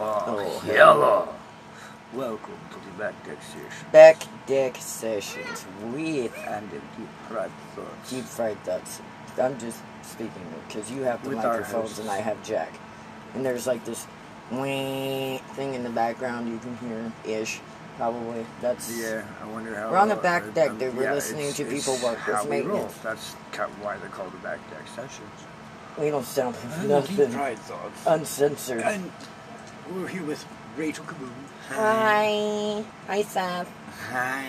Oh, Oh, hello. Welcome to the back deck session. Back deck sessions with And the deep fried thoughts. deep fried thoughts. I'm just speaking because you have the With our microphones and I have Jack. And there's like this wah thing in the background you can hear ish. Probably. That's Yeah, I wonder how. We're on the uh, back uh, deck, um, dude. We're listening to people work with how we roll. maintenance. That's ca- why they're called the back deck sessions. we don't sound nothing fried thoughts. uncensored. and we're here with Rachel Kaboom. Hi. Hi Seth. Hi.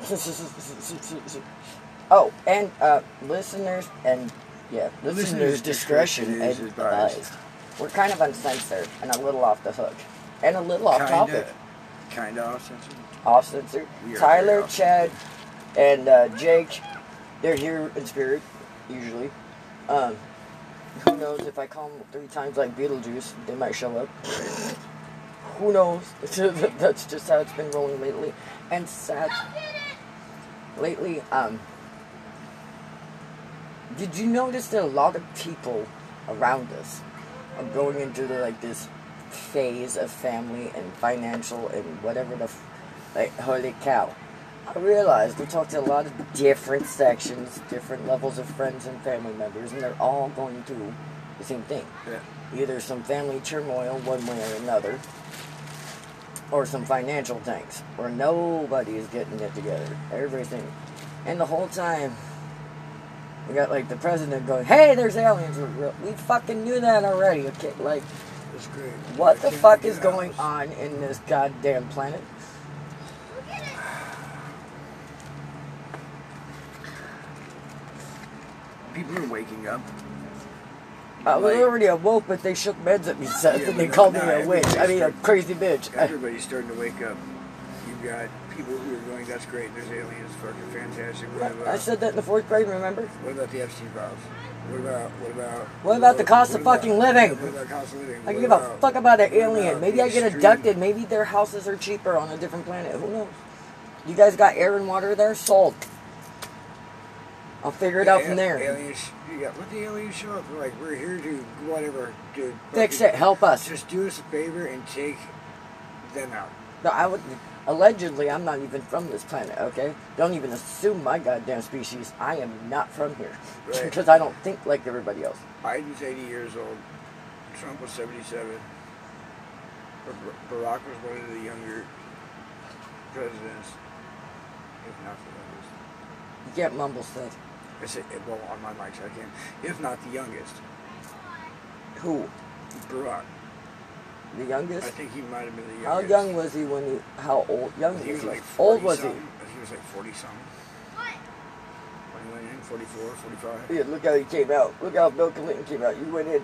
oh, and uh, listeners and yeah, listeners, Listeners' discretion, is advised. advised. We're kind of uncensored and a little off the hook, and a little off Kinda, topic, Kinda off censored. off censored. Tyler, Chad, and uh, Jake, they're here in spirit usually. Um, who knows if I call them three times like Beetlejuice, they might show up. Who knows? That's just how it's been rolling lately. And sad. Lately, um, did you notice that a lot of people around us are going into the, like this phase of family and financial and whatever the, f- like holy cow. I realized we talked to a lot of different sections, different levels of friends and family members, and they're all going through the same thing Yeah. either some family turmoil one way or another, or some financial tanks where nobody is getting it together. Everything. And the whole time, we got like the president going, hey, there's aliens. We're- We fucking knew that already, okay? Like, what the fuck is going on in this goddamn planet? People are waking up. Uh, I was Like- already awoke, but they shook meds at me, Seth, Yeah, and they called me a witch. I mean, a crazy bitch. Everybody's starting to wake up. You've got people who are going, that's great, there's aliens, fucking fantastic. What I said that in the fourth grade, remember? what about the Epstein files? What about, what about... What about the cost what of about- fucking living? What about cost of living? I What give a fuck about an alien. about Maybe I get extreme- abducted. Maybe their houses are cheaper on a different planet. Who knows? You guys got air and water there? Sold. I'll figure it out from there. Aliens, you got, what the aliens show up? They're like, we're here to, whatever, to... Fix it. Help us. Just do us a favor and take them out. No, I would. Allegedly, I'm not even from this planet. Okay, don't even assume my goddamn species. I am not from here Right. because I don't think like everybody else. Biden's 80 years old. Trump was 77. Barack was one of the younger presidents, if not the youngest. You can't mumble stuff. Well, on my mic, so I can. If not the youngest. Who? Barack. The youngest? I think he might have been the youngest. How young was he when he? How old? Young He was he? like 40 old was he? something. I think he was like 40 something. When he went in, 44, 45. Yeah, look how he came out. Look how Bill Clinton came out. You went in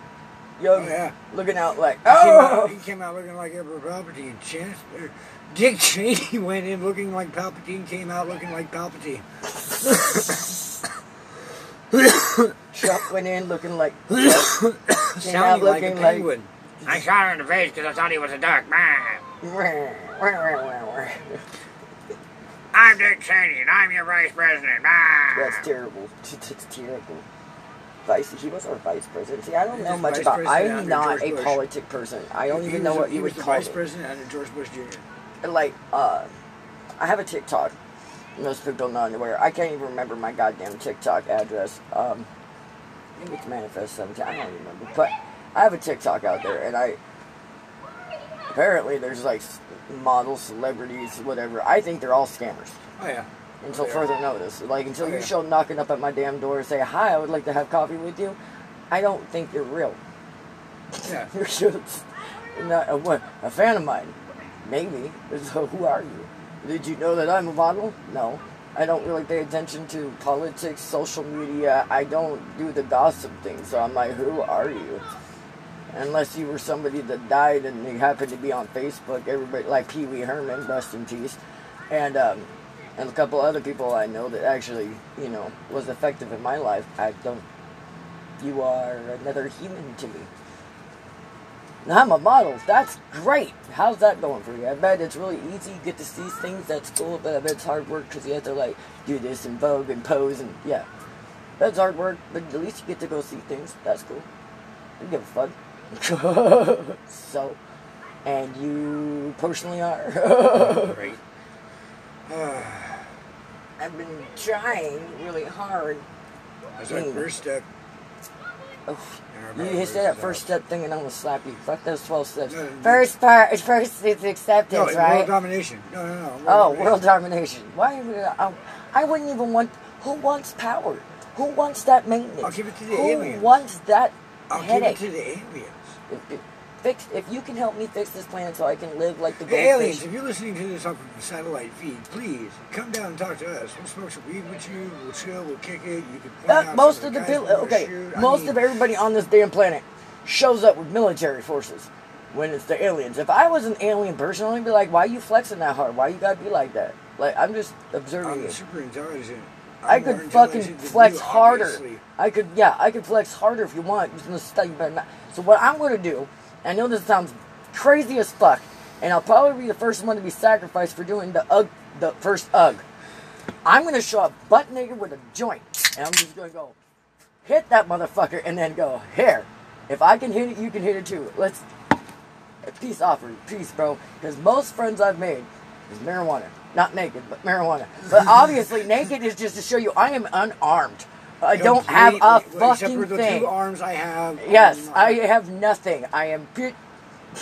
young, Oh, yeah. looking out like, He came, out, oh! he came out looking like Emperor Palpatine. Chance, er, Dick Cheney went in looking like Palpatine, came out looking like Palpatine. Trump went in looking like, Sounding like a looking like, penguin. I shot her in the face because I thought he was a duck. Man. I'm Dick Cheney and I'm your vice president. That's terrible. It's terrible. Vice, he was our vice president. See, I don't know much about. I'm not George a Bush. politic person. I don't He even know was- what he you was would the call vice it. president under George Bush Jr. Like, uh, I have a TikTok. Most people not aware. I can't even remember my goddamn TikTok address. Um, maybe it's Manifest 17. I don't remember. But I have a TikTok out there, and I apparently there's like models, celebrities, whatever. I think they're all scammers Oh yeah. until Oh, yeah. further notice. Like until Oh, you yeah. show knocking up at my damn door and say hi, I would like to have coffee with you. I don't think you're real. Yeah. You're just not a, what, a fan of mine. Maybe. So who are you? Did you know that I'm a model? No. I don't really pay attention to politics, social media. I don't do the gossip thing. So I'm like, who are you? Unless you were somebody that died and you happened to be on Facebook, everybody like Pee Wee Herman, rest in peace, and um, and a couple other people I know that actually, you know, was effective in my life. I don't. You are another human to me. Now I'm a model. That's great. How's that going for you? I bet it's really easy. You get to see things. That's cool. But I bet it's hard work because you have to like do this and vogue and pose and yeah. That's hard work. But at least you get to go see things. That's cool. I don't give a fuck. so and you personally are. Right. I've been trying really hard. That's our Mm. first in You hit that first step thing and I'm gonna slap you. Fuck those 12 steps. No, no, First part, first it's No, acceptance, it's right? world domination. No, no, no. World Oh, domination. world domination. Why? would I, I- I wouldn't even want. Who wants power? Who wants that maintenance? I'll give it to the Who aliens. Who wants that I'll give it to the aliens. Fix. If you can help me fix this planet so I can live like the goldfish. aliens, if you're listening to this off of the satellite feed, please come down and talk to us. We'll smoke some weed with you. We'll chill. We'll kick it. You can point Uh, out most of the people, okay. I most mean, of everybody on this damn planet shows up with military forces when it's the aliens. If I was an alien person, I'd be like, "Why you flexing that hard? Why you gotta be like that?" Like I'm just observing I'm super intelligent. I I'm more could fucking flex harder. obviously. I could, yeah, I could flex harder if you want. Just gonna study. Not. So what I'm gonna do, I know this sounds crazy as fuck, and I'll probably be the first one to be sacrificed for doing the UG, the first UG. I'm gonna show up butt naked with a joint, and I'm just gonna go hit that motherfucker, and then go here. If I can hit it, you can hit it too. Let's peace offering, peace, bro. Because most friends I've made is marijuana. Not naked, but marijuana. But obviously, naked is just to show you I am unarmed. I don't have a Except fucking for the thing. two arms I have. Yes, I have nothing. I am pit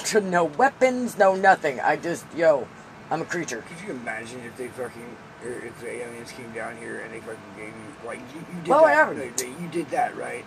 to no weapons, no nothing. I just, yo, I'm a creature. Could you imagine if they fucking, or if the aliens came down here and they fucking gave you, like, you, you did Well, that. whatever. You did that, right?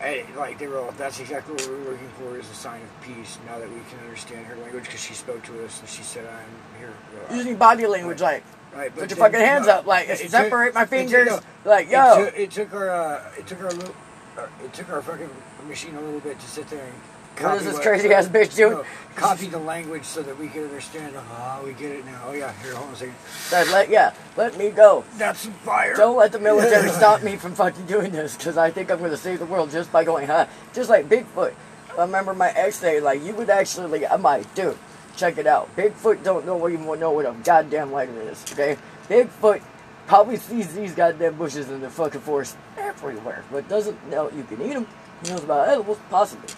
And, like, they were all, that's exactly what we're looking for is a sign of peace now that we can understand her language because she spoke to us and she said, I'm here. Uh, Using body language, like, Right, put your then- fucking hands up, like, it took- separate my it took- fingers, no, like, it yo. took- It took our, uh, it took our little, uh, it took our fucking machine a little bit to sit there and. What is copy this crazy ass bitch doing? no, copy the language so that we can understand. Oh, we get it now. Oh yeah, here, hold on a second. Said, let, yeah, let me go. That's some fire. Don't let the military stop me from fucking doing this, because I think I'm going to save the world just by going, huh? Just like Bigfoot. I remember my ex saying, like, you would actually, I'm like, dude, check it out. Bigfoot don't know what even know what a goddamn lighter is, okay? Bigfoot probably sees these goddamn bushes in the fucking forest everywhere, but doesn't know you can eat them. He knows about edibles, possibly.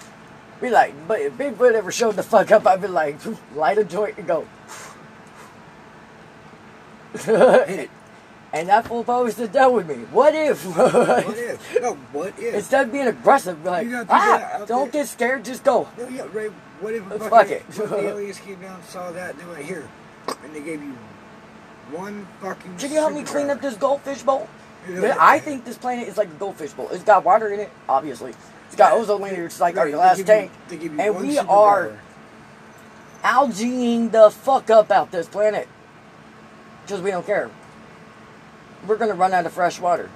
Be like, but if Bigfoot ever showed the fuck up, I'd be like, light a joint and go. And that fool probably sit down with me. What if? What if? No, what if? Instead of being aggressive, like, ah, don't there- get scared, just go. No, yeah, right. What if Fuck fucking, it. what if the aliens came down, saw that, and they went here, and they gave you one fucking. Can you help me clean up this goldfish bowl? I think this planet is like a goldfish bowl. It's got water in it, obviously. It's got ozone layer, it's like our Right, give you- tank. you And we are algaeing the fuck up out this planet. Because we don't care. We're gonna run out of fresh water.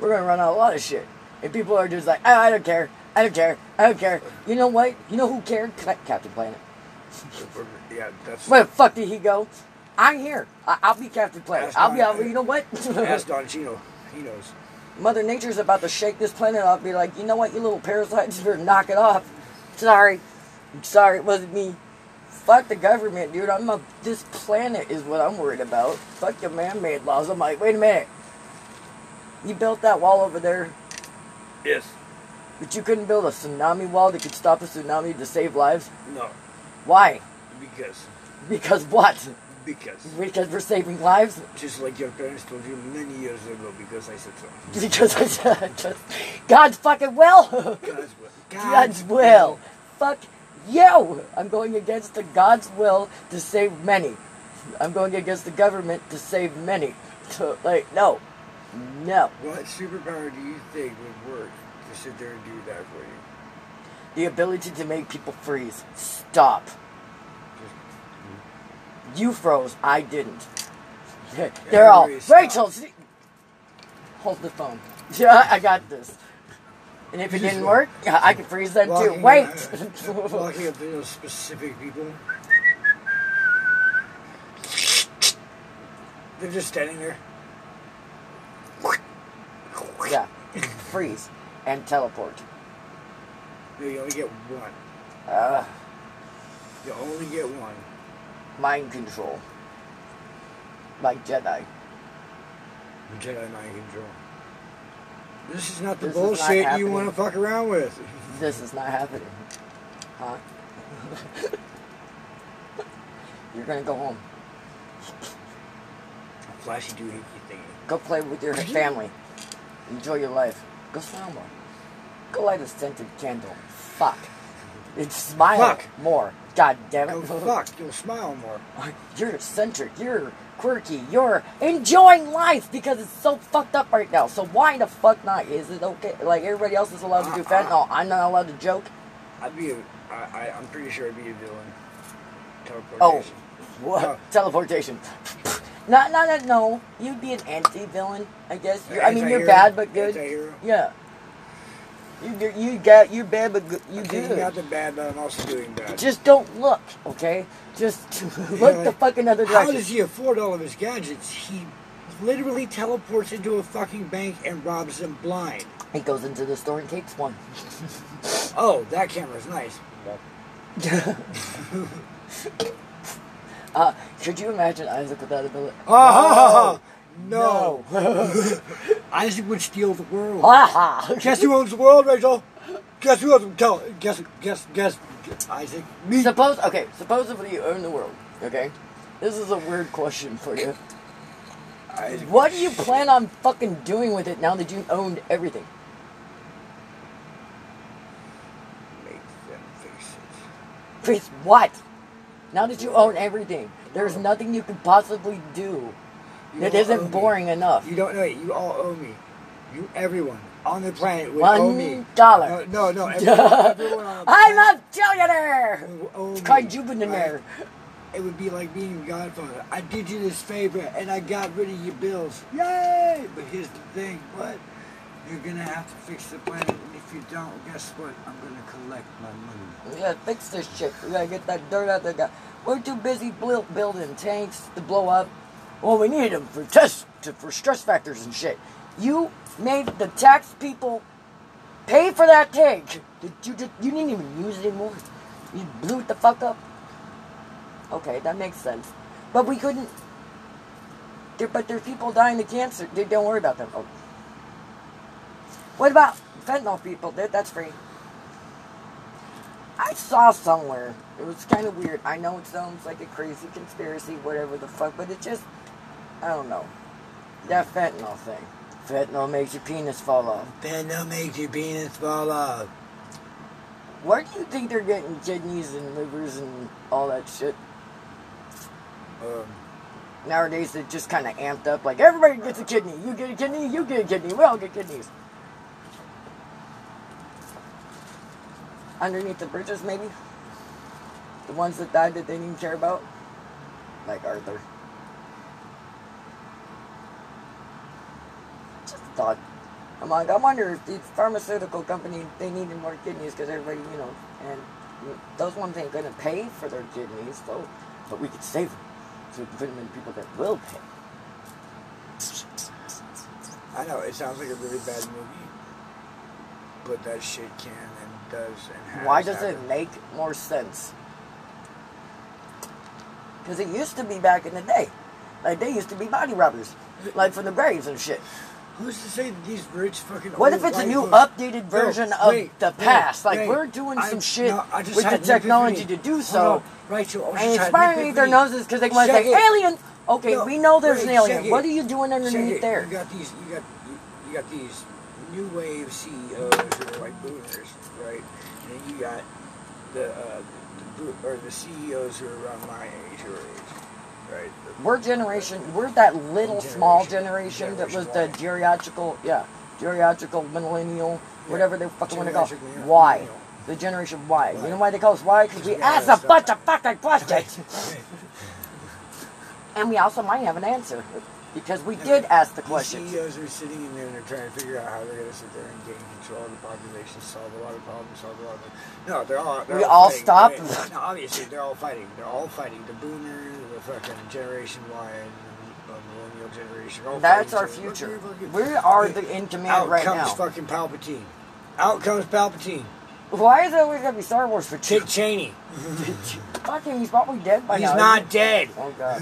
We're gonna run out of a lot of shit. And people are just like, oh, I don't care. I don't care. I don't care. You know what? You know who cared? Ca- Captain Planet. Yeah, that's. Where the fuck did he go? I'm here. I- I'll be Captain Planet. Ask I'll be. Don- I'll, you know what? Ask Don Chino. He knows. Mother Nature's about to shake this planet off. Be like, you know what, you little parasites, better knock it off. Sorry, I'm sorry, it wasn't me. Fuck the government, dude. I'm a, this planet is what I'm worried about. Fuck your man-made laws. I'm like, wait a minute. You built that wall over there, Yes. But you couldn't build a tsunami wall that could stop a tsunami to save lives. No. Why? Because. Because what? Because. Because we're saving lives. Just like your parents told you many years ago, because I said so. Because I said, just, God's fucking will. God's will. God's will. Fuck you. I'm going against the God's will to save many. I'm going against the government to save many. So, like, no. No. What superpower do you think would work sit there and do that for you? The ability to make people freeze. Stop. You froze. I didn't. They're all. Everybody. Rachel, hold the phone. Yeah, I got this. And if it didn't work, yeah, I can freeze that too. Wait. uh, walking up to those specific people. They're just standing there. yeah. Freeze. And teleport. No, you only get one. Uh, You only get one. mind control. Like Jedi. Jedi mind control. This is not the This is not bullshit you want to fuck around with. This is not happening. Huh? You're gonna go home. Flashy doohickey thingy. Go play with your family. Enjoy your life. Go more. Go light a scented candle. Fuck. It's smile Fuck. more. God damn Go it. fuck. You'll smile more. You're eccentric. You're quirky. You're enjoying life because it's so fucked up right now. So why the fuck not? Is it okay? Like everybody else is allowed to do uh. fentanyl. I'm not allowed to joke. I'd be a. I, I, I'm pretty sure I'd be a villain. Oh, Teleportation. what? Uh. Teleportation. No, no, no, no. You'd be an anti-villain, I guess. You're, I mean, you're bad but good. Anti-hero. Yeah. You you you got you're bad but. You taking good. out the bad, but I'm also doing bad. Just don't look, okay? Just look the fucking other direction. How does he afford all of his gadgets? He literally teleports into a fucking bank and robs them blind. He goes into the store and takes one. Oh, that camera's nice. Uh, could you imagine Isaac without ability? Oh, no. No. Isaac would steal the world. Guess who owns the world, Rachel? Guess who owns tell guess guess guess Isaac. Me. Suppose okay. Supposedly you own the world. Okay. This is a weird question for you. Isaac What do you plan on fucking doing with it now that you owned everything? Make them face it. Face what? Now that you own everything, there's nothing you could possibly do that owe isn't me. boring enough. You don't know it. You all owe me. You everyone on the planet would One owe me. dollar. No, no, no everyone, everyone on the I'm a billionaire. owe me. Kai Jubinaire. It would be like being godfather. I did you this favor and I got rid of your bills. Yay! But here's the thing, what? You're gonna have to fix the planet, and if you don't, guess what? I'm gonna collect my money. We gotta fix this shit. We gotta get that dirt out of there. We're too busy buil- building tanks to blow up. Well, we need them for test to, for stress factors and shit. You made the tax people pay for that tank. Did you just, you didn't even use it anymore. You blew it the fuck up. Okay, that makes sense. But we couldn't. There, but there's people dying of cancer. Don't worry about them. Oh. What about fentanyl people? That, that's free. I saw somewhere. It was kind of weird. I know it sounds like a crazy conspiracy, whatever the fuck, but it just, I don't know. That fentanyl thing. Fentanyl makes your penis fall off. Fentanyl makes your penis fall off. Where do you think they're getting kidneys and livers and all that shit? Um, Nowadays, they're just kind of amped up. Like, everybody gets a kidney. You get a kidney, you get a kidney. We all get kidneys. Underneath the bridges, maybe? The ones that died that they didn't care about? Like Arthur. Just a thought. I'm like, I wonder if the pharmaceutical company, they needed more kidneys because everybody, you know, and those ones ain't going to pay for their kidneys, so, but we could save them. So we can put them in people that will pay. I know it sounds like a really bad movie, but that shit can and does and has. Why does it make more sense? Because it used to be back in the day. Like, they used to be body robbers. Like, from the graves and shit. Who's to say that these rich fucking? What if it's a new folks- updated No, version of wait, the wait, past? Like, wait. we're doing I- some shit no, with the technology to do so. Rachel, I And just it's had an firing their noses because they want to say, it. alien! Okay, No, we know there's an alien. What are you doing underneath there? You got these. You got you, you got these new wave CEOs who are like boomers, right? And then you got the uh, the, bo- or the CEOs who are around my age or age, right? We're generation. We're that little small Generation- generation that was Generation the geriatrical, yeah, geriatrical millennial, whatever they fucking want to call. Generation millennial. Why? The generation Y. You know why they call us Y? Because we Yeah, ask a bunch of fucking questions, and we also might have an answer because we did ask the questions. CEOs are sitting in there and they're trying to figure out how they're going to sit there and gain control of the population, solve a lot of problems, solve a lot of. No, they're all. They're We all, all stop? right? No, obviously they're all fighting. They're all fighting. The boomers, the fucking Generation Y, and the millennial generation. all That's our future. We are the in command right now. Out comes fucking Palpatine. Out comes Palpatine. Why is it always gonna be Star Wars for Dick Cheney. Fucking, he's probably dead by He's now. not isn't dead. Oh god.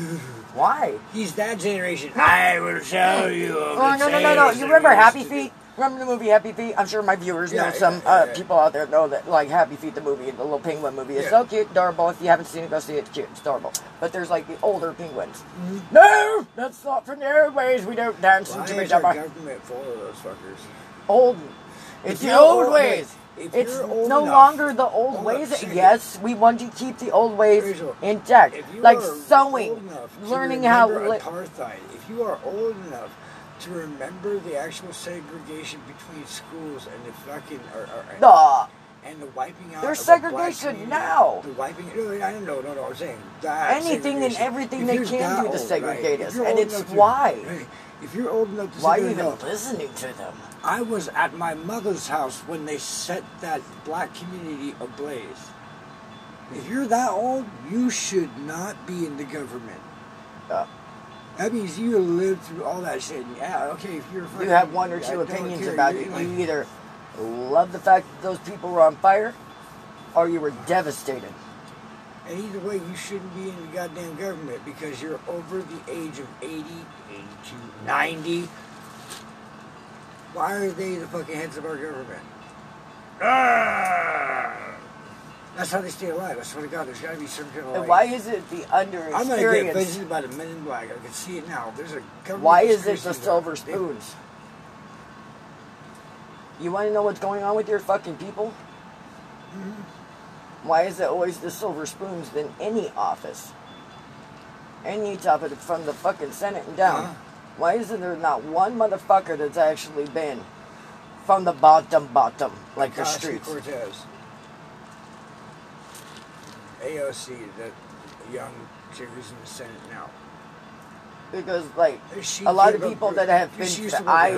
Why? He's that generation. I will show you. Oh no no no no! You remember Happy Feet? Remember the movie Happy Feet? I'm sure my viewers Yeah, know some yeah, uh, people out there know that like Happy Feet the movie, the little penguin movie. is so cute, adorable. If you haven't seen it, go see it. It's cute, it's adorable. But there's like the older penguins. Mm-hmm. No, that's not from the old ways. We don't dance Why is the our government full of those fuckers? old. It's the old old- ways. if It's no enough- longer the old ways. Yes, we want to keep the old ways Rachel, intact, like sewing, learning how. Li- apartheid, if you are old enough to remember the actual segregation between schools and the fucking or, or, Duh. and the wiping out. There's of segregation now. The wiping. No, I don't know. No, no. I'm saying that Anything and everything If they can do to segregate right, us, and it's to- why. If you're old enough to Why are you even listening to them? I was at my mother's house when they set that black community ablaze. If you're that old, you should not be in the government. Uh, That means you lived through all that shit. Yeah, okay, if you're you have one or two opinions care, about you're it. You either love the fact that those people were on fire, or you were devastated. And either way, you shouldn't be in the goddamn government because you're over the age of 80, 82, 90. Why are they the fucking heads of our government? Ah! That's how they stay alive. I swear to God, there's got to be some kind of And why is it the under? I'm gonna get underexperienced? visited by the men in black. I can see it now. There's a. Why is it the silver spoons? You want to know what's going on with your fucking people? Mm-hmm. Why is it always the silver spoons than any office? Any top of the, from the fucking Senate and down. Uh-huh. Why isn't there not one motherfucker that's actually been from the bottom bottom, like the streets? Cortez. AOC, the young chick who's in the Senate now. Because like She a lot of up- people that have been, she to I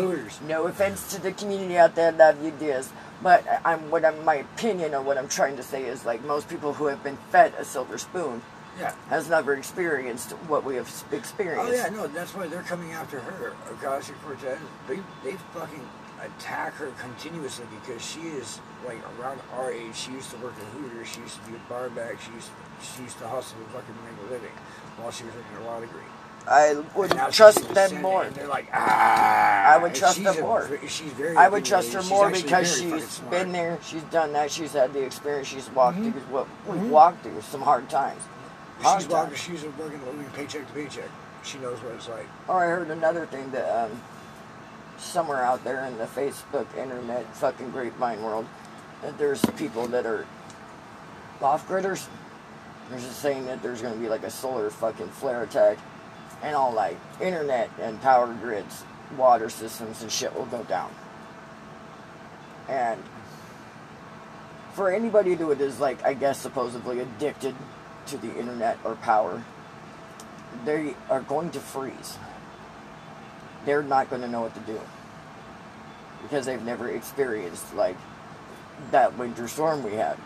no offense to the community out there, love you, dears, but I'm what I'm my opinion or what I'm trying to say is like most people who have been fed a silver spoon Yeah. has never experienced what we have experienced. Oh yeah, no, that's why they're coming after her, Ocasio Cortez. They they fucking attack her continuously because she is like around our age. She used to work at Hooters. She used to be a bar back. She used she used to hustle and fucking make a living while she was getting her law degree. I would And now she's trust in them more. They're like, ah. I would trust them more. She's very. I would trust her more because she's been there, she's done that, she's had the experience, she's walked Mhm. through what we've Mhm. walked through some hard times. Hard She's walking. times. She's working living paycheck to paycheck. She knows what it's like. Or I heard another thing that um, somewhere out there in the Facebook, internet, fucking grapevine world, that there's people that are off gridders. There's just saying that there's going to be like a solar fucking flare attack, and all like internet and power grids, water systems and shit will go down. And for anybody who is like, I guess, supposedly addicted to the internet or power, they are going to freeze. They're not going to know what to do because they've never experienced like that winter storm we had.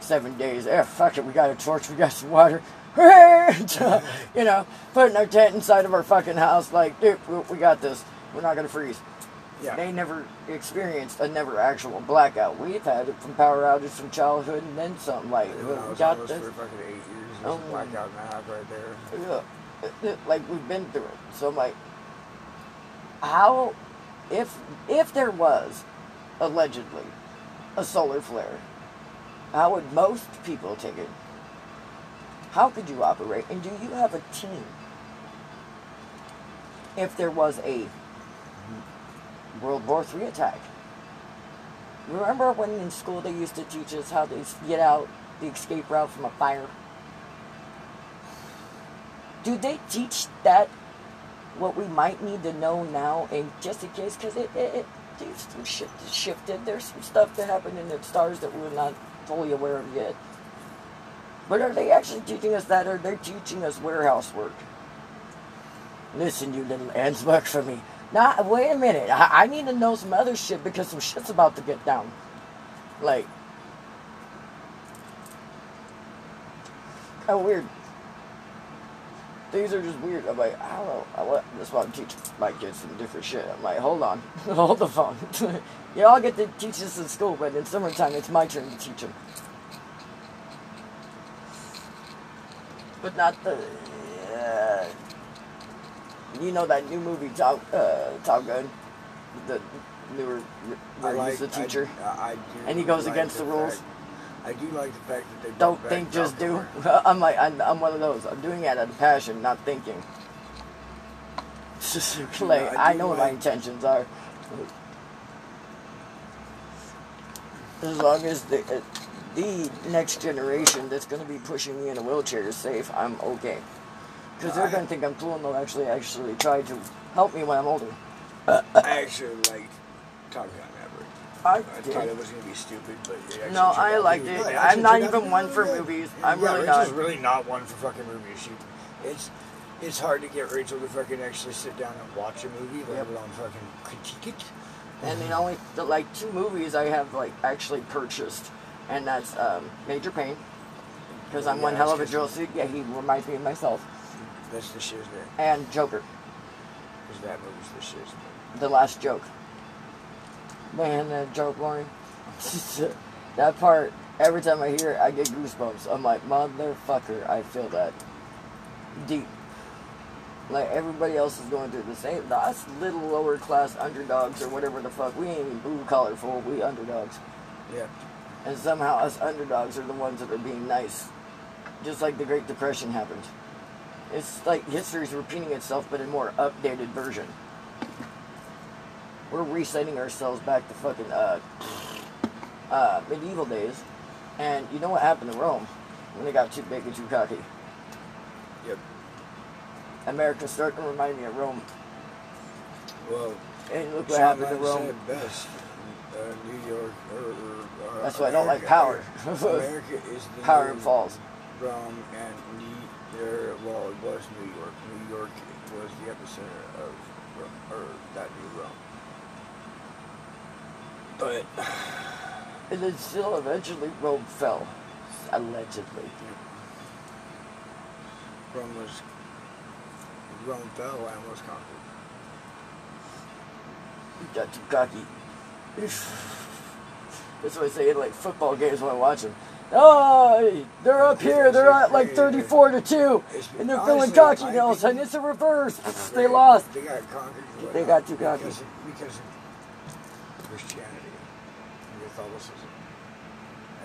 Seven days. Eh, fuck it. We got a torch. We got some water. you know, putting our tent inside of our fucking house. Like, dude, we- got this. We're not going to freeze. Yeah. They never experienced a never actual blackout. We've had it from power outage from childhood and then something like I we was got this. for fucking eight years. There's Um, blackout in the house right there. Yeah, like we've been through it. So I'm like, how, if if there was, allegedly, a solar flare, how would most people take it? How could you operate? And do you have a team? If there was a World War III attack. Remember when in school they used to teach us how to get out the escape route from a fire? do they teach that what we might need to know now and just in case because it, it, it there's some shit that shifted. There's some stuff that happened in the stars that we're not fully aware of yet. But are they actually teaching us that or they're teaching us warehouse work? Listen you little ants work for me. Now wait a minute. I, I need to know some other shit because some shit's about to get down. Like kind of weird things are just weird. I'm like, I don't know. I want, that's why I'm teaching my kids some different shit. I'm like, hold on, hold the phone. you all get to teach this in school, but in summertime, it's my turn to teach them. But not the. Uh, you know that new movie Top uh, Top Gun, the newer, I where like he's the teacher. I, I And he goes like against the rules. I do like the fact that they Don't think, just do. I'm like, I'm, I'm one of those. I'm doing it out of passion, not thinking. like, I I do know what my intentions are. As long as the uh, the next generation that's going to be pushing me in a wheelchair is safe, I'm okay. Because they're going to think I'm cool and they'll actually actually try to help me when I'm older. I actually like Top Gun. I I thought it was gonna be stupid, but it No, I liked it. no, I'm not to even one for movies. I'm really Rachel's not. really not one for fucking movies. She, it's it's hard to get Rachel to fucking actually sit down and watch a movie, let Yep. alone fucking critique it. And the only the, like two movies I have like actually purchased, and that's um, Major Payne, because I'm Yeah, one hell of a drill suit. Yeah, he reminds me of myself. That's the there. And Joker, Because that movie's the shiz. the last joke. Man, that joke, Lauren. that part. Every time I hear it, I get goosebumps. I'm like, motherfucker, I feel that deep. Like everybody else is going through the same. Us little lower class underdogs or whatever the fuck. We ain't even blue collar fool. We underdogs. Yeah. And somehow us underdogs are the ones that are being nice. Just like the Great Depression happened. It's like history's repeating itself, but in more updated version. We're resetting ourselves back to fucking uh, uh, medieval days. And you know what happened to Rome when they got too big and too cocky? Yep. America's starting to remind me of Rome. Well, And look what happened to Rome. said best. Uh, New York. Or, or, uh, That's why I don't like power. America is the Power and falls. Rome and New, er, well, it was New York. New York was the epicenter of or that new Rome. But And then still eventually Rome fell. Allegedly. Rome was Rome fell and was conquered. got too cocky. That's what I say in like football games when I watch them. Oh, they're up here. They're at like 34 to 2. And they're feeling cocky now. And it's a reverse. They lost. They got They got too cocky. because because of Christianity and Catholicism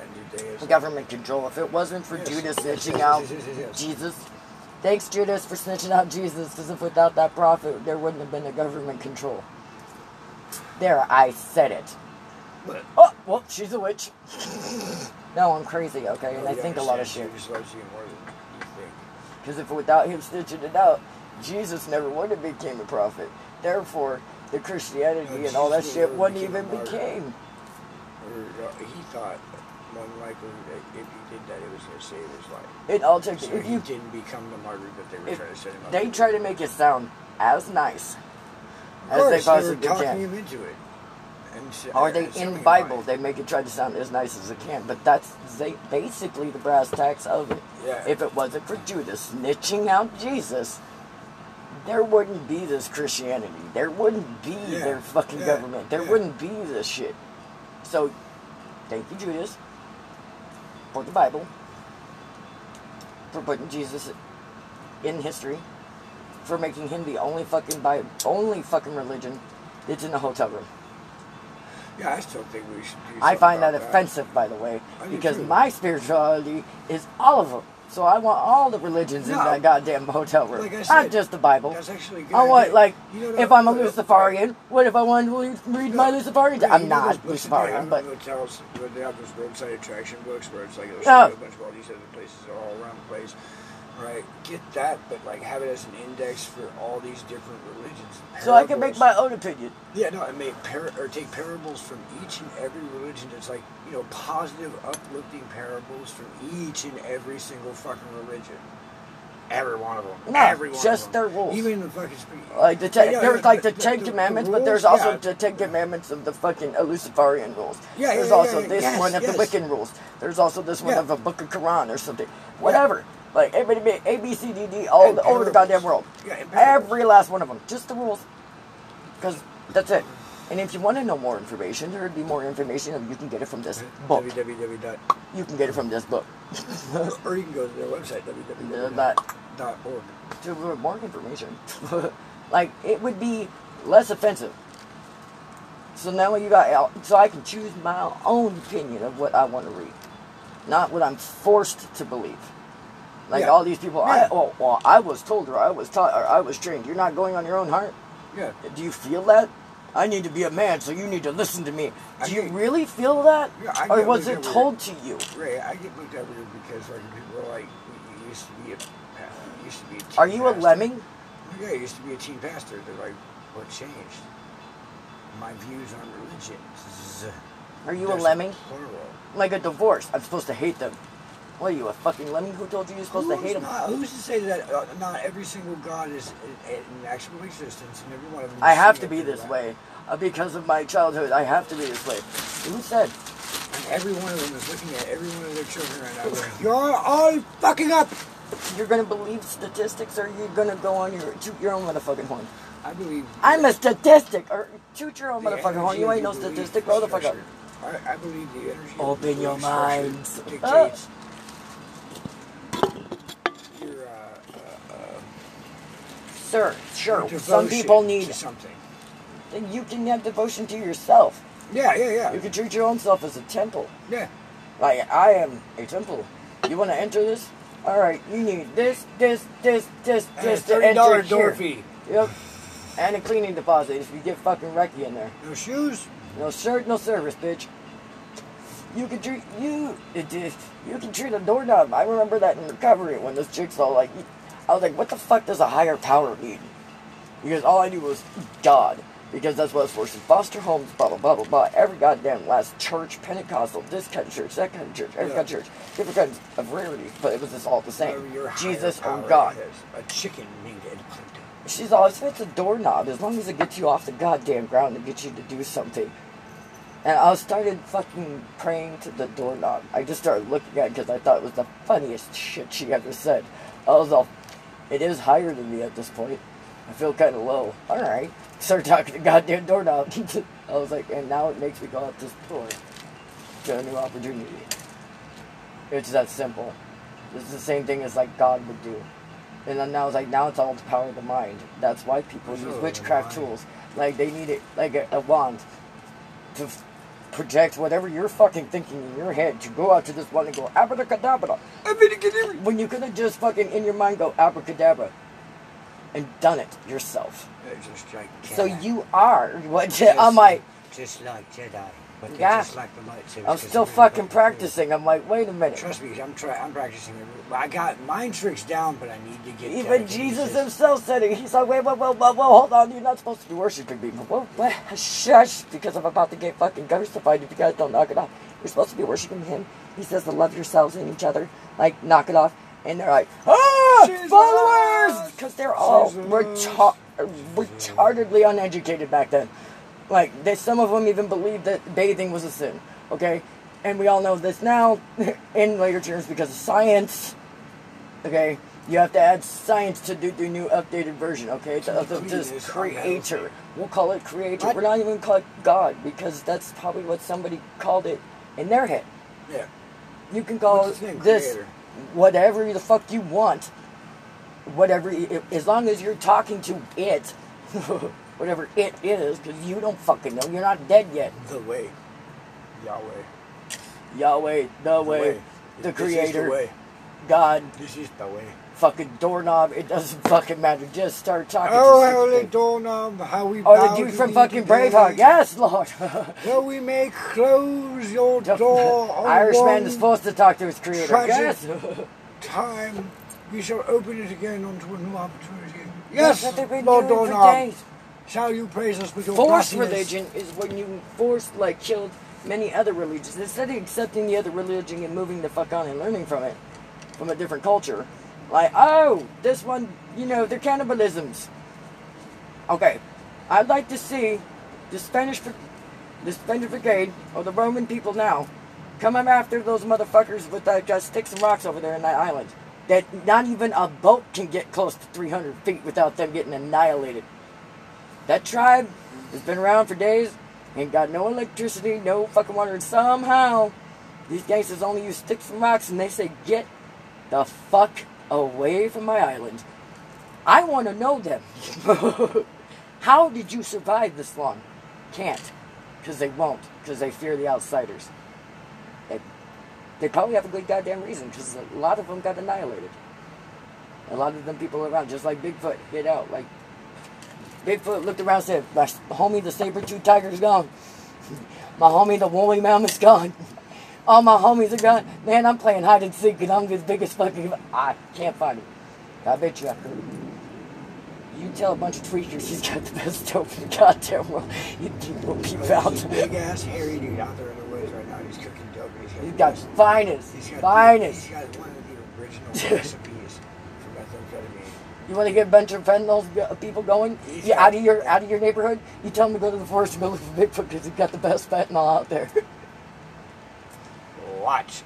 and Judaism. Government control. If it wasn't for Yes, Judas yes, snitching yes, out. Jesus. Thanks, Judas, for snitching out Jesus. Because if without that prophet, there wouldn't have been a government control. There, I said it. But Oh, well, she's a witch. no, I'm crazy, okay? And Oh, I think a lot of shit. Judas loves you more than you think. Because if without him snitching it out, Jesus never would have became a prophet. Therefore, the Christianity No, and all that shit wouldn't even became. Or uh, he thought more than likely that if he did that, it was going to save his life. It all takes. So if he you, didn't become the martyr that they were trying to set him up. they try to make it sound as nice Of as they course, were possibly talking can. him into it. And s- they in him Bible they make it try to sound as nice as it can, but that's they, basically the brass tacks of it. Yeah. If it wasn't for Judas snitching out Jesus, there wouldn't be this Christianity. There wouldn't be Yeah, their fucking yeah, government. There yeah. wouldn't be this shit. So, thank you, Judas, for the Bible, for putting Jesus in history, for making him the only fucking Bible, only fucking religion that's in the hotel room. Yeah, I still think we should I find that about offensive, by the way, because too. my spirituality is all of them. So I want all the religions in that goddamn hotel room, Like I not just the Bible. That's actually good. I want like You know, if I'm a Luciferian, what if I want to read- read my. Luciferian? I'm you know not those books that they Luciferian, but hotels they have those roadside attraction books where it's like oh, Yeah. show you a bunch of all these other places all around the place. Right, get that, but like have it as an index for all these different religions. so I can make my own opinion. Yeah, no, I make par- or take parables from each and every religion. It's like you know positive, uplifting parables from each and every single fucking religion. Every one of them. No, every one just their rules. Even the fucking speak. Like the ten, Yeah, there's yeah, like the the- Ten the- Commandments, the but there's also yeah. the Ten Commandments of the fucking Luciferian rules. Yeah, yeah, there's also this yes, one of the. Wiccan rules. There's also this one of a Book of Quran or something. Whatever. Like everybody, A B C D D, all And the, over the goddamn world. Yeah. Every last one of them, just the rules. Because that's it. And if you want to know more information, there would be more information, you can get it from this book. www. You can get it from this book. Or you can go to their website Uh, www. dot org. to learn more information. like it would be less offensive So now you got so I can choose my own opinion of what I want to read, not what I'm forced to believe. Like Yeah. all these people, I Yeah. oh, well, I was told or I was taught or I was trained. You're not going on your own heart. Yeah. Do you feel that? I need to be a man, so you need to listen to me. I Do you really feel that, Yeah, I or was it told to you? Ray, I get looked at weird because like people are like, you used to be a, you used to be a teen Are you a lemming? Yeah, I used to be a teen pastor. They're like, what changed? My views on religion. Are you a lemming? Plural. Like a divorce, I'm supposed to hate them. What are you, a fucking lemming? Who told you you're supposed to hate them? not- who's to say that uh, not every single God is in, in actual existence and every one of them? I have to be this way uh, because of my childhood. I have to be this way. Who said? And every one of them is looking at every one of their children right now. going, You're all fucking up. You're gonna believe statistics, or you're gonna go on your toot your own motherfucking horn? I believe. I'm a statistic, or toot your own motherfucking horn. You ain't no statistic. Grow the fuck up. I, I believe the energy. Open your minds. Dictates your, uh, uh, uh, Sir, sure. Some people need. something. You can have devotion to yourself. Yeah, yeah, yeah. You can treat your own self as a temple. yeah. Like I am a temple. You want to enter this? All right. You need this, this, this, this, And this to thirty enter dollar door fee. Yep. And a cleaning deposit if you get fucking wrecky in there. No shoes. No shirt, no service, bitch. You can treat you it is you can treat a doorknob. I remember that in recovery when this chick's all like I was like, what the fuck does a higher power need? Because all I knew was God. Because that's what it's for. So foster homes, blah blah blah blah blah. Every goddamn last church, Pentecostal, this kind of church, that kind of church, every Yeah. kind of church, different kinds of rarities, but it was just all the same. Jesus oh or God. A chicken named Ed She's always if it's a doorknob, as long as it gets you off the goddamn ground and gets you to do something. And I started fucking praying to the doorknob. I just started looking at it because I thought it was the funniest shit she ever said. I was all, it is higher than me at this point. I feel kind of low. All right. Started talking to the goddamn doorknob. I was like, and now it makes me go out this door to a new opportunity. It's that simple. It's the same thing as like God would do. And then now it's like now it's all the power of the mind. That's why people use witchcraft tools. Like they need it like a, a wand to project whatever you're fucking thinking in your head to go out to this one and go abracadabra. When you could have just fucking in your mind go abracadabra and done it yourself. Just like So you are what Just I'm like Just like Jedi. But Yeah. just like the. I'm still fucking practicing. I'm like, wait a minute. Trust me, I'm try I'm practicing. I got mind tricks down, but I need to get. Even Jesus himself said it. He's like, wait, wait, wait, wait, wait, hold on. You're not supposed to be worshiping me. Whoa, what? Shush, because I'm about to get fucking crucified if you guys don't knock it off. You're supposed to be worshiping him. He says to love yourselves and each other. Like, knock it off. And they're like, ah, Jesus! followers! Because they're all retar- retardedly uneducated back then. Like, they, some of them even believed that bathing was a sin. Okay? And we all know this now in later terms because of science. Okay, you have to add science to do the new updated version. Okay, To be this creator. We'll call it creator. What? We're not even call it God because that's probably what somebody called it in their head. Yeah. You can call What's his name? this Creator. whatever the fuck you want. Whatever, as long as you're talking to it, whatever it is, because you don't fucking know. You're not dead yet. The way. Yahweh. Yahweh, the way, the creator. This is creator, the way. God, This is the way. fucking doorknob. It doesn't fucking matter. Just start talking. Oh, to holy doorknob, how we Oh, the dude from fucking. Braveheart. Yes, Lord. Though we may close your door Irishman is supposed to talk to his creator. Yes. time, we shall open it again onto a new opportunity. Yes, been Lord Doorknob. Shall you praise us with your Forced religion is when you forced, like, killed many other religions. Instead of accepting the other religion and moving the fuck on and learning from it, from a different culture. Like, oh, this one, you know, they're cannibalisms. Okay, I'd like to see the Spanish, the Spanish Brigade or the Roman people now coming after those motherfuckers with that uh, sticks and rocks over there in that island. That not even a boat can get close to 300 feet without them getting annihilated. That tribe has been around for days, ain't got no electricity, no fucking water, and somehow these gangsters only use sticks and rocks and they say, get the fuck away from my island. I want to know them. How did you survive this long? Can't. because they won't, because they fear the outsiders. They, they probably have a good goddamn reason, because a lot of them got annihilated. A lot of them people around, just like Bigfoot, hid out. Like Bigfoot looked around and said, "My homie, the saber-tooth tiger's gone. My homie, the woolly mammoth's gone." All my homies are gone. Man, I'm playing hide and seek and I'm the biggest fucking. I can't find him. I bet you I could. You tell a bunch of tweakers he's got the best dope in the goddamn world. You will peep out. He's big ass hairy dude out there in the woods right now. He's cooking dope. He's the got finest, He's got finest. He's got one of the original recipes for methamphetamine. You want to get a bunch of fentanyl uh, people going? You out of your out of your neighborhood? You tell them to go to the forest and go look for Bigfoot because he's got the best fentanyl out there. Watch.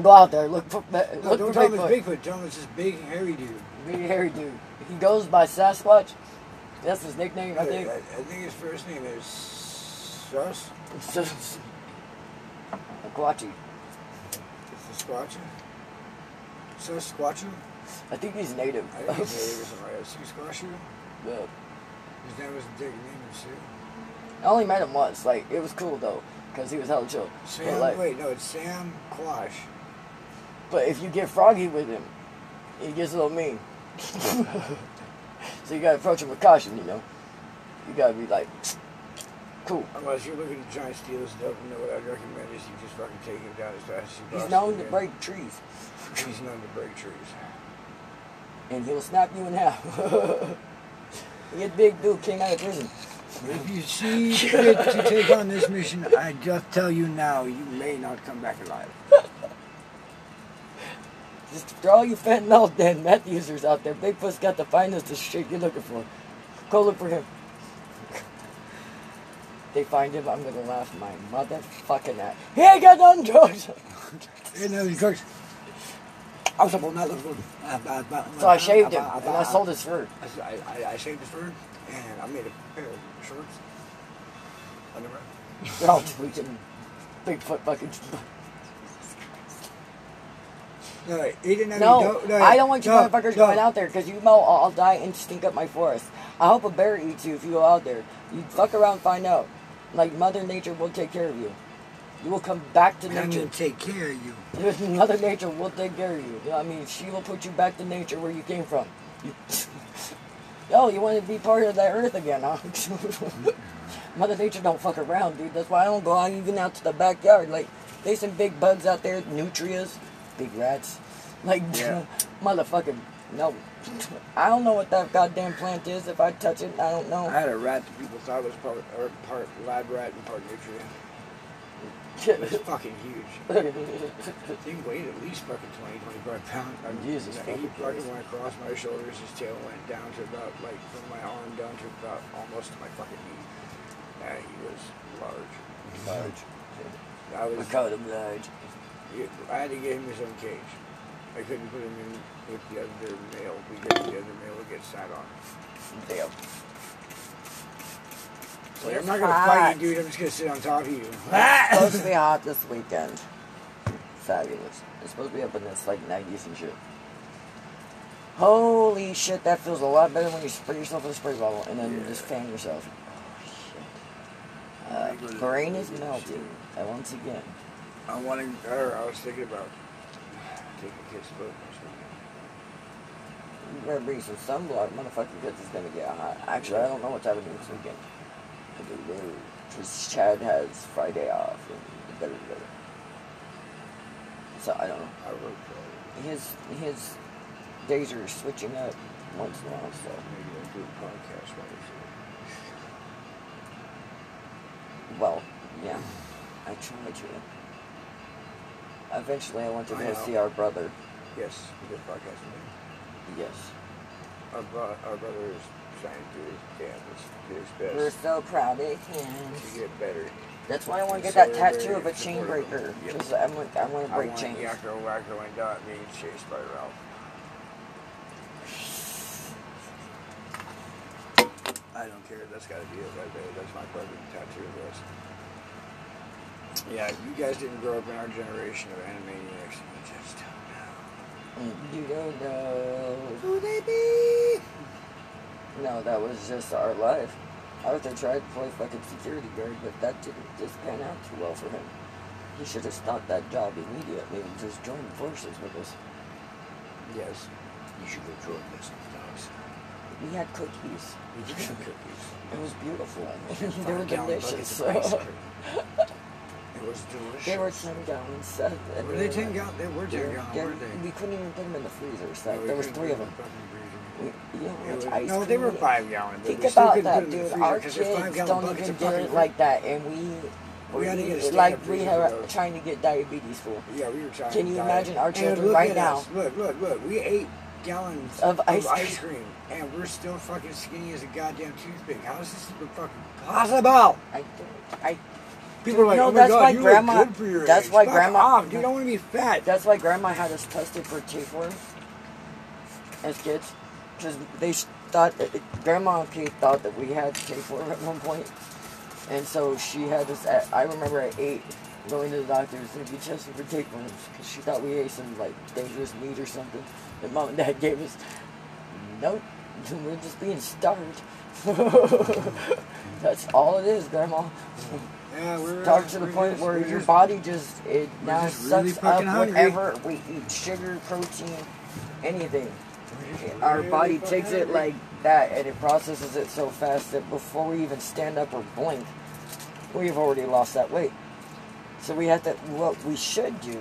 go out there, look for No, look don't for tell him Bigfoot. it's Bigfoot. Tell him it's this big hairy dude. Big hairy dude. He goes by Sasquatch. That's his nickname, I think. I, I think his first name is Sus. Sasquatchy. It's the Squatcher. Sus Squatcher. I think he's native. I think he's native or something like that. Sue Squatcher. Yeah. His name was Dick of I only met him once. Like it was cool though, cause he was hella chill. But Sam. like, wait, no, it's Sam Quash. but if you get froggy with him, he gets a little mean. so you gotta approach him with caution, you know. You gotta be like, cool. Unless you're looking to try and steal his dope, you know what I'd recommend is you just fucking take him down as fast as you can. He's known to break trees, He's known to break trees. And he'll snap you in half. he get big dude came out of prison. If you see fit to take on this mission, I just tell you now, you may not come back alive. Just for all you fentanyl and meth users out there, Bigfoot's got the finest of shit you're looking for. Go look for him. They find him, I'm gonna laugh my motherfucking ass. He ain't got none drugs. You know, drugs. I was about not looking for. So I shaved uh, him uh, and I uh, sold his fur. I, I, I shaved his fur and I made a pair of shorts. Underwear. They're all tweaking. Bigfoot fucking. No, he didn't have No. No, I don't want you no, motherfuckers no. going out there because you know I'll, I'll die and stink up my forest. I hope a bear eats you if you go out there. You fuck around and find out. Like, Mother Nature will take care of you. You will come back to nature. gonna take care of you. Mother Nature will take care of you. You know what I mean, she will put you back to nature where you came from. You, Yo, you want to be part of that earth again, huh? Mother Nature don't fuck around, dude. That's why I don't go out even out to the backyard. Like, there's some big bugs out there, nutrias, big rats. Like, Yeah. motherfucking, no. I don't know what that goddamn plant is. If I touch it, I don't know. I had a rat that people thought was part, or part lab rat and part nutrient. It was fucking huge. He weighed at least fucking 20, 25 pounds. I mean, Jesus He fucking went across my shoulders. His tail went down to about, like, from my arm down to about almost to my fucking knee. Yeah, he was large. Large. I I was. called him large. I had to get him his own cage. I couldn't put him in with the other male because the other male would get sat on. Damn. So I'm not gonna fight you, dude. I'm just gonna sit on top of you. It's supposed to be hot this weekend. Fabulous. It's supposed to be up in this like 90s and shit. Holy shit, that feels a lot better when you spray yourself with a spray bottle and then you just fan yourself. Oh, shit. Uh, brain is melting. And once again. I wanted, or I was thinking about taking kids to boat next weekend. You better bring some sunblock, motherfucker, because it's gonna get hot. Actually, I don't know what's happening this weekend. Because Chad has Friday off, and it better be. So, I don't know. I wrote his his days are switching up once in a while. So maybe I'll do a podcast while it's well, yeah, I try to. Eventually, I want to go see our brother. Yes, we did a podcast with him. Yes, Our, bro- our brother is trying to do his damnedest, do his we're so proud of to him. get better. That's why I want to get that tattoo of a chain breaker. Yep. Because I want I want to I break want chains. Yakko, Wakko, and Dot being chased by Ralph. I don't care. That's got to be it right there. That's my perfect tattoo of this. Yeah, you guys didn't grow up in our generation of animaniacs. You just don't know. You don't know. Who they be? No, that was just our life. Arthur tried to play fucking security guard, but that didn't just pan out too well for him. He should have stopped that job immediately and just joined forces with us. Yes. You should go join this dogs. We had cookies. We did some cookies. It was beautiful. They were delicious. buckets of ice cream. It was delicious. they were 10 gallons. Seth, Were they were 10 like- gallon? They were 10 they're- weren't they? We couldn't even put them in the freezer, Seth. No, there was three of them. Fucking you know how was- ice no, they were five gallon. Think we still about that, dude. Our kids don't even get it like that, and we, We had to get a like we are trying to get diabetes for. Yeah, we were trying. Can you diet. imagine our children right now? us. Look, look, look. We ate gallons Of of, ice ice, cream. cream, and we're still fucking skinny as a goddamn toothpick. How is this even fucking possible? I, I, People are like, No, oh my that's god, why you grandma- good for your that's age. why Fuck grandma- off, dude. I want to be fat. that's why Grandma had us tested for tapeworm as kids, because they thought that Grandma and Kate thought that we had tapeworm at one point, and so she had us. At, I remember at eight going to the doctors to be tested for tapeworms because she thought we ate some like dangerous meat or something. And mom and dad gave us, nope, we're just being starved. That's all it is, Grandma. Yeah, we're Talk uh, to the point just- where your just- body just it now just sucks fucking up hungry. whatever we eat, sugar, protein, anything. Our body takes it like that, and it processes it so fast that before we even stand up or blink, we've already lost that weight. So we have to. What we should do,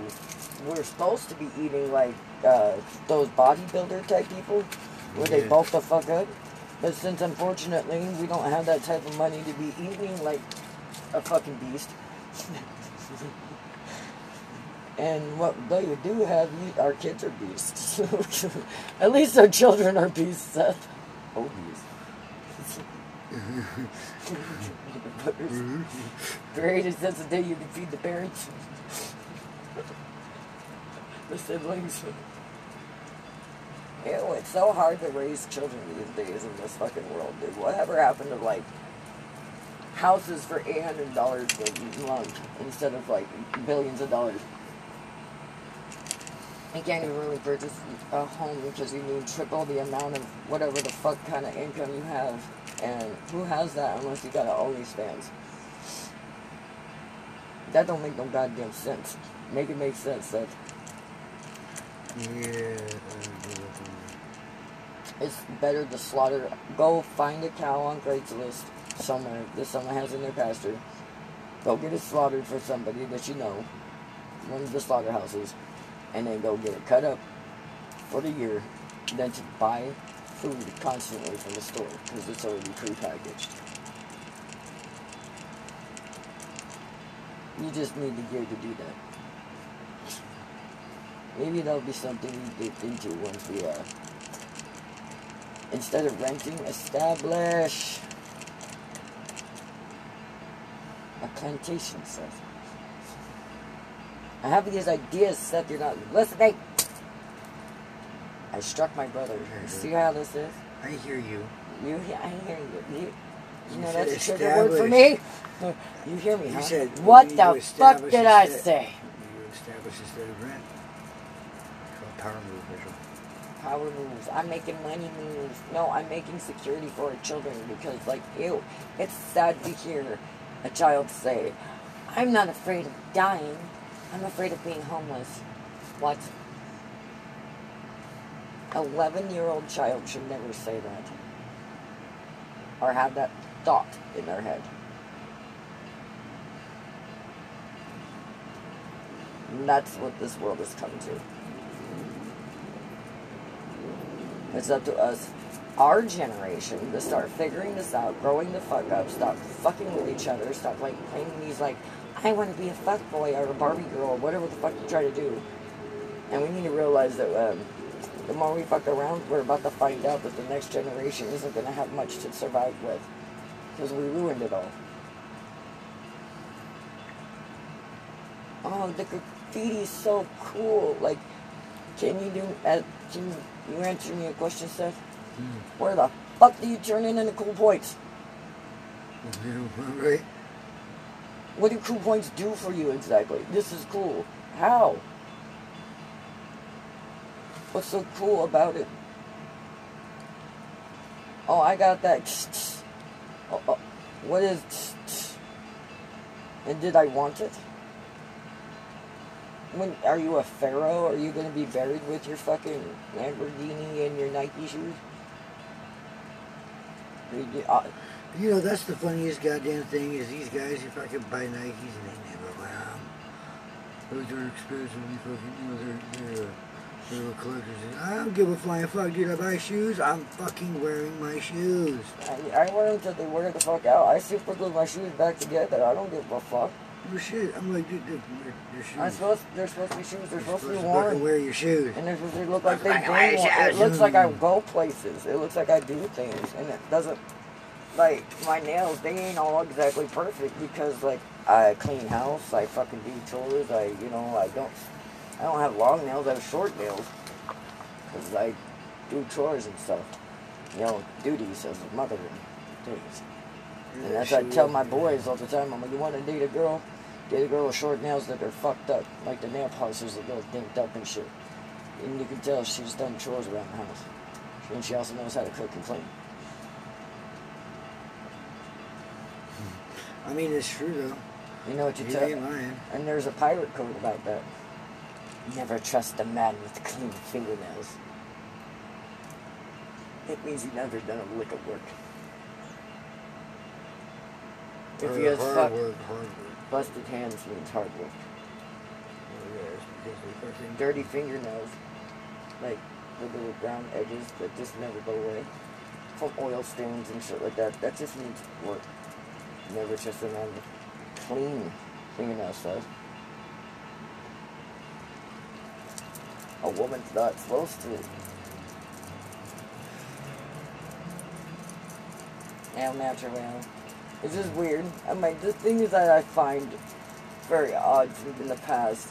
we're supposed to be eating like uh, those bodybuilder type people, where they bulk the fuck up. But since unfortunately we don't have that type of money to be eating like a fucking beast. And what they do have, you, our kids are beasts. At least our children are beasts, Seth. Oh, beasts. Great is that's the day you can feed the parents. the siblings. Ew, it's so hard to raise children these days in this fucking world, dude. Whatever happened to, like, houses for $800 a month instead of, like, billions of dollars? You can't even really purchase a home because you need triple the amount of whatever the fuck kind of income you have. And who has that unless you got an OnlyFans? That don't make no goddamn sense. Make it make sense, that Yeah. it's better to slaughter. Go find a cow on Craigslist somewhere that someone has in their pasture. Go get it slaughtered for somebody that you know, one of the slaughterhouses, and then go get it cut up for the year. Than to buy food constantly from the store because it's already prepackaged. You just need the gear to do that. Maybe that'll be something we get into once we uh, instead of renting, establish a plantation, Seth. I have these ideas, Seth. You're not listening. I struck my brother. See how this is? I hear you. You, I hear you. You, you You know that's a trigger word for me. You hear me, You huh? said what the fuck did I say? You establish instead of rent. Called Power move. Power moves. I'm making money moves. No, I'm making security for our children because, like, ew, it's sad to hear a child say, I'm not afraid of dying. I'm afraid of being homeless. What? 11 year old child should never say that. Or have that thought in their head. And that's what this world has come to. It's up to us, our generation, to start figuring this out, growing the fuck up, stop fucking with each other, stop like playing these like, I want to be a fuck boy or a Barbie girl, or whatever the fuck you try to do. And we need to realize that um, the more we fuck around, we're about to find out that the next generation isn't going to have much to survive with. Because we ruined it all. Oh, the graffiti is so cool. Like, can you do, uh, can you answer me a question, Seth? Where the fuck do you turn in the cool points? right? What do cool points do for you exactly? This is cool. How? What's so cool about it? Oh, I got that. Oh, oh, What is. And did I want it? When are you a pharaoh? Are you gonna be buried with your fucking Lamborghini and your Nike shoes? You- know, that's the funniest goddamn thing is these guys who fucking buy Nikes and they never wear them. Those are expensive. You fucking, you know, they're, they're, uh, they're collectors. I don't give a flying fuck, dude. I buy shoes. I'm fucking wearing my shoes. I, I wear them till they wear the fuck out. I super glue my shoes back together. I don't give a fuck. Well, shit. I'm like, dude, your, your shoes. I'm supposed. They're supposed to be shoes. They're You're supposed to be worn. wear your shoes. And they're supposed to look like they do. why is one- It it- looks like I go places. It looks like I do things, and it doesn't. Like my nails, they ain't all exactly perfect because like I clean house, I fucking do chores. I, you know, I don't. I don't have long nails. I have short nails because I do chores and stuff. You know, duties as a mother and things. And that's what I tell my boys all the time. I'm like, you want to date a girl? Date a girl with short nails that are fucked up, like the nail polishes that go dinked up and shit. And you can tell she's done chores around the house. And she also knows how to cook and clean. I mean, it's true, though. You know what you You tell ain't lying. And there's a pirate code about that. Never trust a man with clean fingernails. It means you've never done a lick of work. If he has hard fuck, work, hard work. busted hands means hard work. Oh, yeah, it's because they fucking dirty fingernails, like the little brown edges that just never go away from oil stains and shit like that. That just means work. Never just with clean fingernails, stuff. A woman's not supposed to. Nail natural. It's just weird. I mean, the things that I find very odd in the past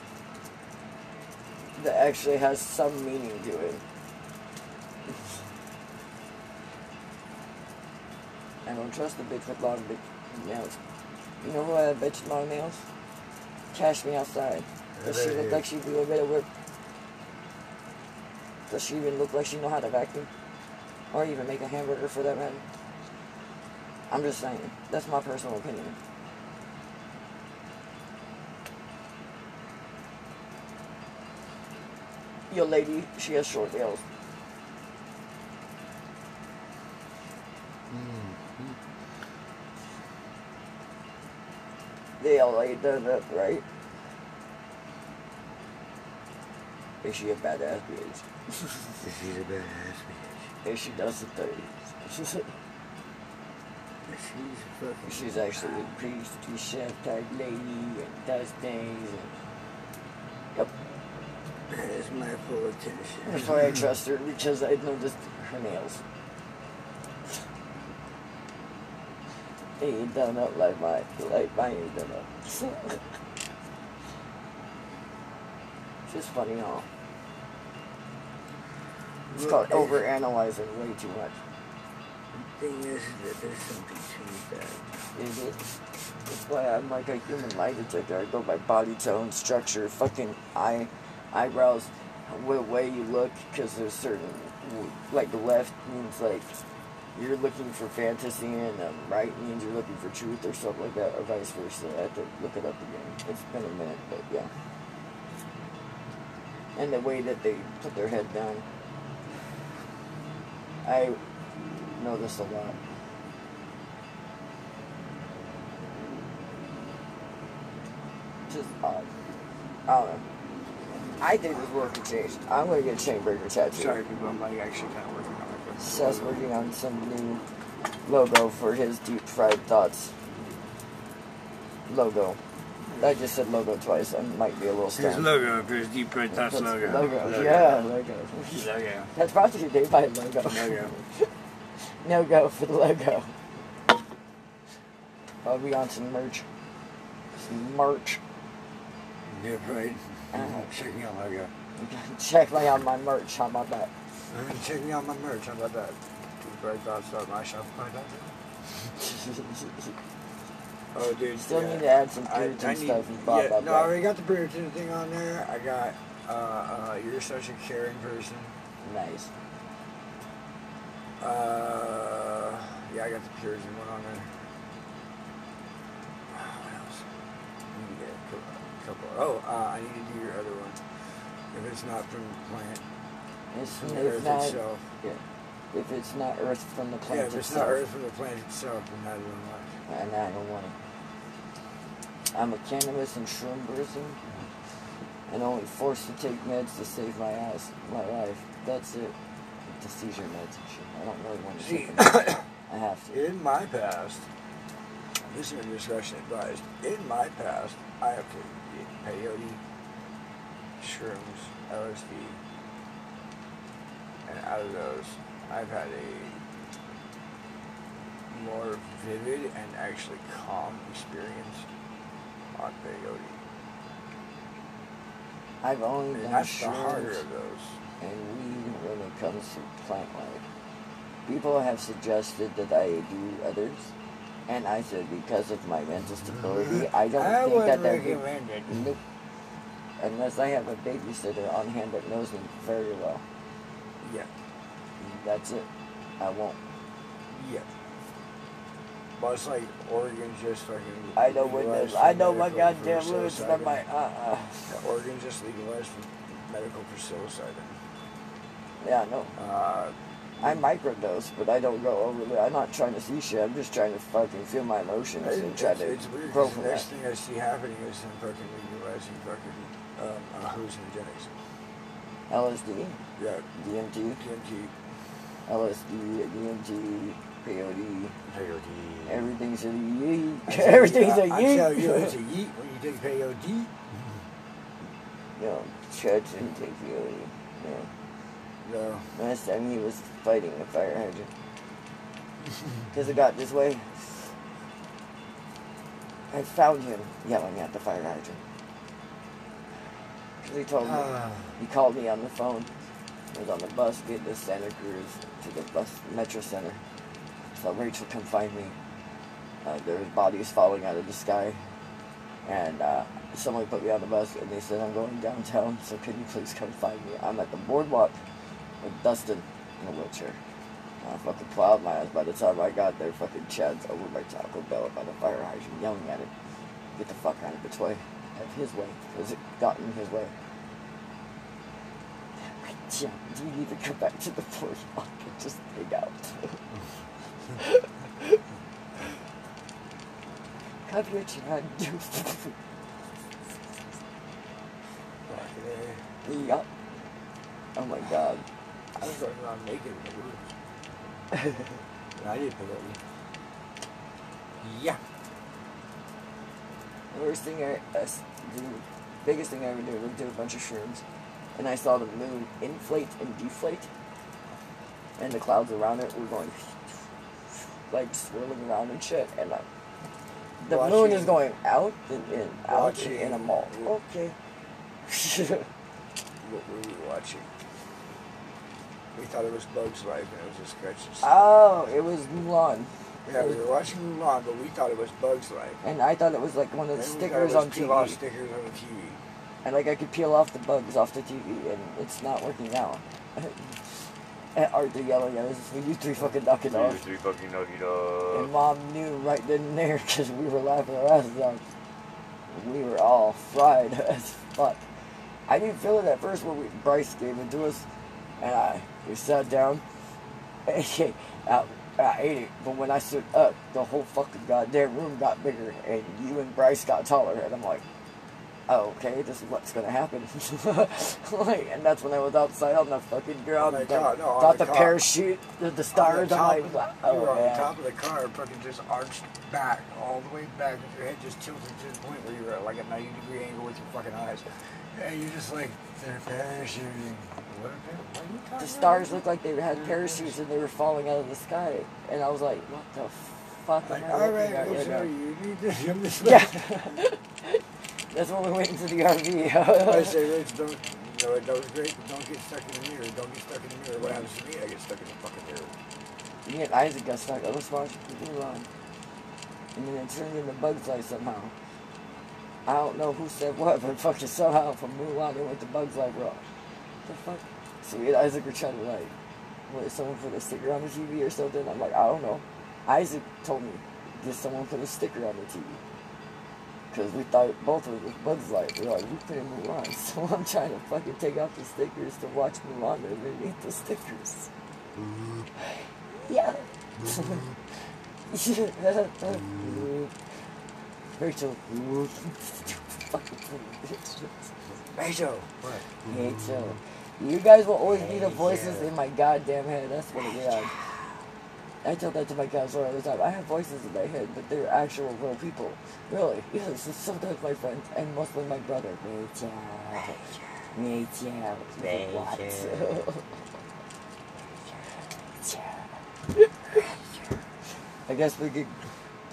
that actually has some meaning to it. I don't trust the bitch with long big nails. You know who had bitch with long nails? Cash me outside. Does she look like she do a bit of work? Does she even look like she know how to vacuum? Or even make a hamburger for that matter? I'm just saying. That's my personal opinion. Your lady, she has short nails. They all laid done up, right? Is she a badass bitch? She's a badass bitch. If she does the things. She's fucking. She's actually a pastry chef type lady and does things. And, yep. That is my full attention. That's why I trust her because I noticed her nails. Ain't done up like my like mine ain't done up. Just funny, huh? It's called overanalyzing way too much. The thing is that there's something to that. Is it? That's why I'm like a human lie detector. I go by body tone, structure, fucking eye, eyebrows, the way you look, because there's certain, like the left means like you're looking for fantasy and um, right means you're looking for truth or something like that, or vice versa. I have to look it up again. It's been a minute, but yeah. And the way that they put their head down. I know this a lot. Just odd. I don't know. I think this work could change. I'm gonna get a chain breaker tattoo. Sorry, people. I'm like actually kind of working Seth's working on some new logo for his deep fried thoughts logo. I just said logo twice. I might be a little His logo for his deep red thoughts That's logo. logo. Yeah, logo. Logo. That's brought to you today by logo. Logo. no go for the logo. I'll be on some merch. Some merch. Yeah, right. Uh, Check me out, logo. check me out my merch. How about I'm gonna check me out my merch. How about that? Two bright dots my shop? oh, dude. Still yeah. need to add some Puritan I, I need, stuff you bought. Yeah, no, I already got the Puritan thing on there. I got, uh, uh, you're such a caring person. Nice. Uh, yeah, I got the Puritan one on there. Couple. Oh, uh, I need to do your other one. If it's not from the plant. It's, from the it's earth not. itself. Yeah. If it's not Earth from the Yeah, planet if it's itself, not earth from the planet itself, then I don't know. and I don't want it. I'm a cannabis and shroom person, and only forced to take meds to save my ass, my life. That's it. The seizure meds and shit. I don't really want to See, take. I have to. in my past, this is a discussion advised. In my past, I have taken peyote, shrooms, LSD, and out of those, I've had a more vivid and actually calm experience on peyote. I've only And done that's the harder of those. and weed when it comes to plant life. People have suggested that I do others, and I said because of my mental stability, I don't I think that they're recommend it. Nope. Unless I have a babysitter on hand that knows me very well. Yeah, That's it. I won't. yeah. But it's like Oregon's just fucking. I know legalized this. I know my goddamn limits, psilocybin. like, uh, uh. Oregon just legalized for medical for psilocybin. Yeah, no. Uh, I microdose, but I don't go overly. I'm not trying to see shit. I'm just trying to fucking feel my emotions and try to it's weird grow from the next that. thing I see happening is them fucking legalizing fucking um, uh, hallucinogenics. LSD, Yeah, DMT, DMT, LSD, DMT, peyote. Peyote. Everything's a yeet. I tell you- Everything's a I- I tell you, it's a yeet when you take peyote. You know, didn't take peyote. Yeah. No, Last time he was fighting a fire hydrant. Because it got this way. I found him yelling at the fire hydrant. He told me, Ah. he called me on the phone. I was on the bus getting to Santa Cruz to the bus Metro Center. So Rachel come find me. Uh, there was bodies falling out of the sky. And uh, someone put me on the bus and they said, I'm going downtown, so can you please come find me? I'm at the boardwalk with Dustin in a wheelchair. I fucking plowed my ass. By the time I got there, fucking Chad's over by Taco Bell by the fire hydrant yelling at it. Get the fuck out of its way. Of his way. Because it got in his way. Do you need to come back to the boardwalk and just hang out? Come here, Chad. yup. Oh my god. I was going around naked in the. And I did peyote. Yeah. The worst thing I, uh, s- the biggest thing I ever did was do a bunch of shrooms, and I saw the moon inflate and deflate, and the clouds around it were going like swirling around and shit, and uh, the moon is going out and in, out and watching- in a mall. Okay. What were we watching? We thought it was Bugs Life and it was a sketch. oh, it was Mulan, yeah, we were watching Mulan, but we thought it was Bugs Life. and I thought it was like one of the Then we stickers on TV, stickers on the TV. And like I could peel off the bugs off the TV, and it's not working out. and Arthur yelling at us, "Will you three fucking knock it Two, off?" three fucking knock it And mom knew right then and there because we were laughing our asses off. We were all fried as fuck. I didn't feel it at first when we, Bryce gave it to us, and I we sat down. And I, I ate it, but when I stood up, the whole fucking goddamn room got bigger, and you and Bryce got taller, and I'm like, okay, this is what's gonna happen. like, and that's when I was outside on the fucking ground, Oh God, no, got the the, parachute, the, the stars. on I'm the like, top, wow, you were on the top of the car, fucking just arched back, all the way back, with your head just tilted to the point where you were at like a 90 degree angle with your fucking eyes. And you're just like, they're parachuting. What are what are the stars about? looked like they had parachutes and they were falling out of the sky. And I was like, what the fuck Like, am I all right, at we'll right show now? you. You need to way. Yeah. That's when we went into the RV. I say, Rich, don't, you know, that was great, but don't get stuck in the mirror. Don't get stuck in the mirror. What happens to me? I get stuck in the fucking mirror. Me and Isaac got stuck. I was watching Mulan. Um, and then it turned into Bug's Life somehow. I don't know who said what, but fucking somehow from Mulan it went to Bug's Life Raw. The fuck? So me and Isaac were trying to like, what, someone put a sticker on the TV or something? I'm like, I don't know. Isaac told me, did someone put a sticker on the TV? Because we thought both of us was Bugs Life. We're like, we couldn't move on. So I'm trying to fucking take out the stickers to watch Mulan underneath the stickers. Yeah. Rachel. Rachel. What? Rachel. You guys will always be the voices in my goddamn head. That's what it is. I tell that to my counselor all the time. I have voices in my head, but they're actual real people. Really. Yes, it's sometimes my friends, and mostly my brother. Rachel. Rachel. What? I guess we could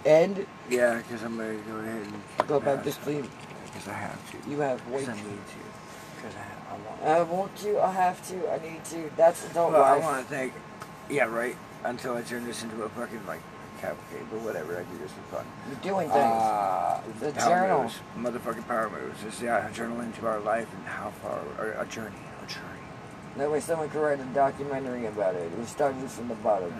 end. Yeah, because I'm ready to go ahead and Go back to sleep. Because I have to. You have way I need to. Because I, I want. I want to. I have to. I need to. That's adult Well, I want to thank. Yeah, right. Until I turn this into a fucking like cavalcade, but whatever. I do this for fun. You're doing things. Uh, The power journal. moves, motherfucking power moves. Just yeah, a journal into our life and how far, or a journey, a journey. that way someone could write a documentary about it. We started from the bottom.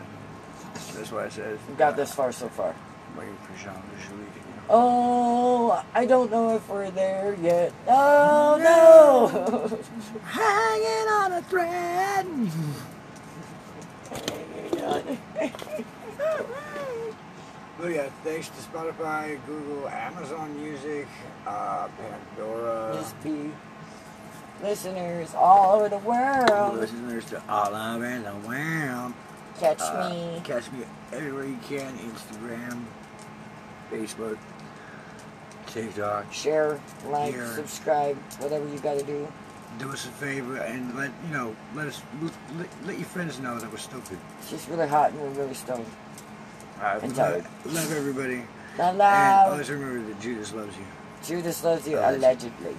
That's why I said. We got this far so far. Waiting for Jean to Oh, I don't know if we're there yet. Oh no! Hanging on a thread. But yeah, thanks to Spotify, Google, Amazon Music, uh, Pandora. Just listeners all over the world. listeners to all over the world. Catch Uh, me. Catch me everywhere you can. Instagram, Facebook, TikTok. Share, like, Here. subscribe, whatever you gotta do. Do us a favor and let you know. Let us let, let your friends know that we're stupid. It's just really hot and we're really stoned. Uh, And love, tired. love everybody. Not And always remember that Judas loves you. Judas loves you, Alright. allegedly.